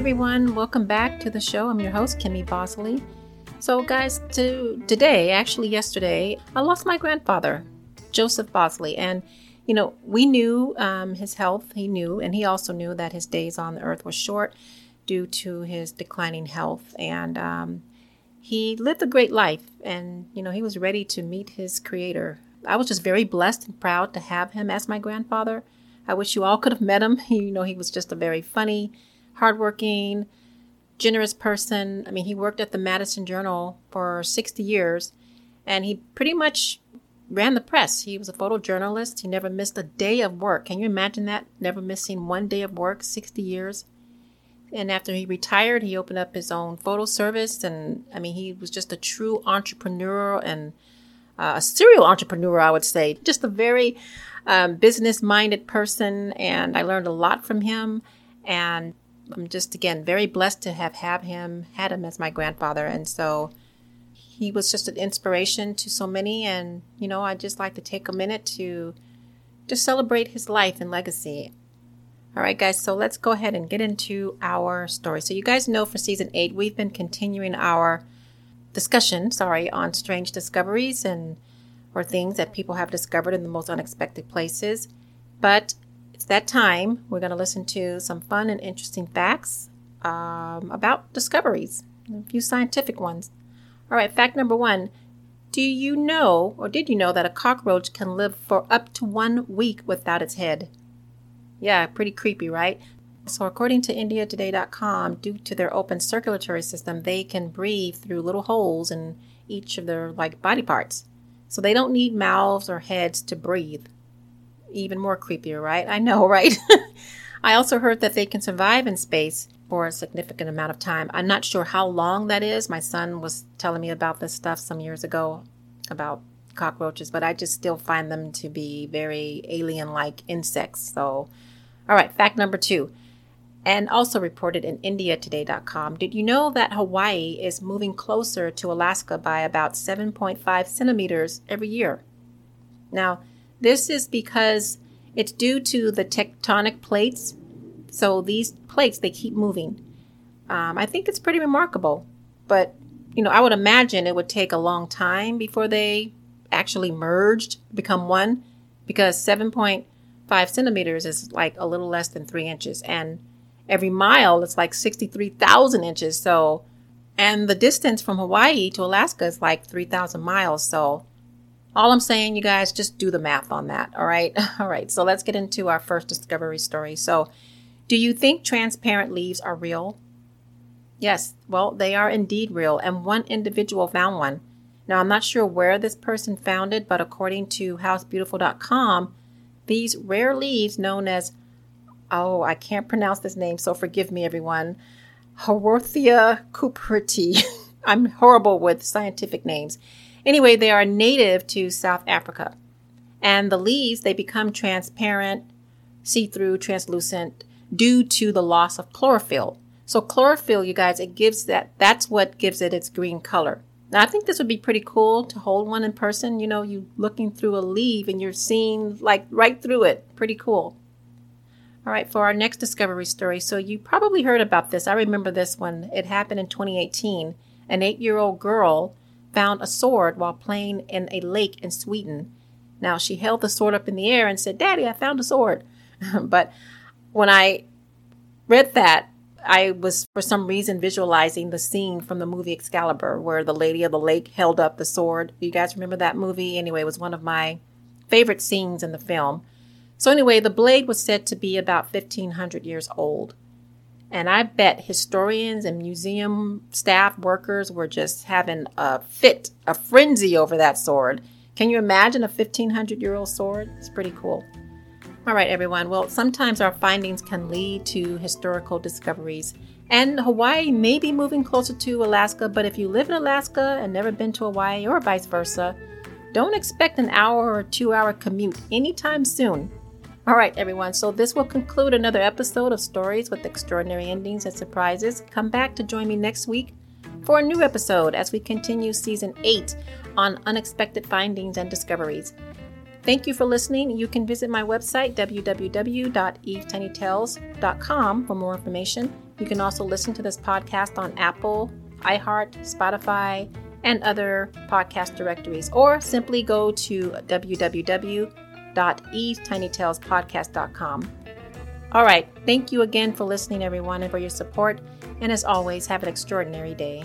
Everyone, welcome back to the show. I'm your host, Kimmy Bosley. So, guys, to today, actually yesterday, I lost my grandfather, Joseph Bosley, and you know we knew um, his health. He knew, and he also knew that his days on the earth were short due to his declining health. And um, he lived a great life, and you know he was ready to meet his Creator. I was just very blessed and proud to have him as my grandfather. I wish you all could have met him. You know, he was just a very funny, hardworking, generous person. I mean, he worked at the Madison Journal for 60 years and he pretty much ran the press. He was a photojournalist. He never missed a day of work. Can you imagine that? Never missing one day of work, 60 years. And after he retired, he opened up his own photo service. And I mean, he was just a true entrepreneur and uh, a serial entrepreneur, I would say. Just a very um, business minded person. And I learned a lot from him. And I'm just again very blessed to have had him had him as my grandfather, and so he was just an inspiration to so many. And you know, I just like to take a minute to to celebrate his life and legacy. All right, guys. So let's go ahead and get into our story. So you guys know for season eight, we've been continuing our discussion, sorry, on strange discoveries and or things that people have discovered in the most unexpected places. But that time. We're going to listen to some fun and interesting facts um, about discoveries, a few scientific ones. All right, fact number one Do you know, or did you know, that a cockroach can live for up to one week without its head? Yeah, pretty creepy, right? So, according to IndiaToday.com, due to their open circulatory system, they can breathe through little holes in each of their like body parts. So they don't need mouths or heads to breathe even more creepier, right? I know, right? I also heard that they can survive in space for a significant amount of time. I'm not sure how long that is. My son was telling me about this stuff some years ago about cockroaches, but I just still find them to be very alien like insects. So, all right, fact number two. And also reported in IndiaToday.com. Did you know that Hawaii is moving closer to Alaska by about 7.5 centimeters every year? Now, this is because it's due to the tectonic plates. So these plates, they keep moving. Um, I think it's pretty remarkable. But, you know, I would imagine it would take a long time before they actually merged, become one, because 7.5 centimeters is like a little less than three inches. And every mile, it's like 63,000 inches. So, and the distance from Hawaii to Alaska is like 3,000 miles. So, all I'm saying, you guys, just do the math on that. All right. All right. So let's get into our first discovery story. So, do you think transparent leaves are real? Yes. Well, they are indeed real, and one individual found one. Now, I'm not sure where this person found it, but according to housebeautiful.com, these rare leaves, known as, oh, I can't pronounce this name, so forgive me, everyone, Haworthia cuprity. I'm horrible with scientific names. Anyway, they are native to South Africa. And the leaves, they become transparent, see through, translucent due to the loss of chlorophyll. So, chlorophyll, you guys, it gives that, that's what gives it its green color. Now, I think this would be pretty cool to hold one in person. You know, you looking through a leaf and you're seeing like right through it. Pretty cool. All right, for our next discovery story. So, you probably heard about this. I remember this one. It happened in 2018. An eight year old girl found a sword while playing in a lake in Sweden. Now, she held the sword up in the air and said, Daddy, I found a sword. but when I read that, I was for some reason visualizing the scene from the movie Excalibur where the lady of the lake held up the sword. You guys remember that movie? Anyway, it was one of my favorite scenes in the film. So, anyway, the blade was said to be about 1500 years old. And I bet historians and museum staff workers were just having a fit, a frenzy over that sword. Can you imagine a 1500 year old sword? It's pretty cool. All right, everyone. Well, sometimes our findings can lead to historical discoveries. And Hawaii may be moving closer to Alaska, but if you live in Alaska and never been to Hawaii or vice versa, don't expect an hour or two hour commute anytime soon. All right, everyone. So this will conclude another episode of Stories with Extraordinary Endings and Surprises. Come back to join me next week for a new episode as we continue season 8 on unexpected findings and discoveries. Thank you for listening. You can visit my website, www.evestinytales.com, for more information. You can also listen to this podcast on Apple, iHeart, Spotify, and other podcast directories, or simply go to www.evestinytalespodcast.com. All right, thank you again for listening, everyone, and for your support. And as always, have an extraordinary day.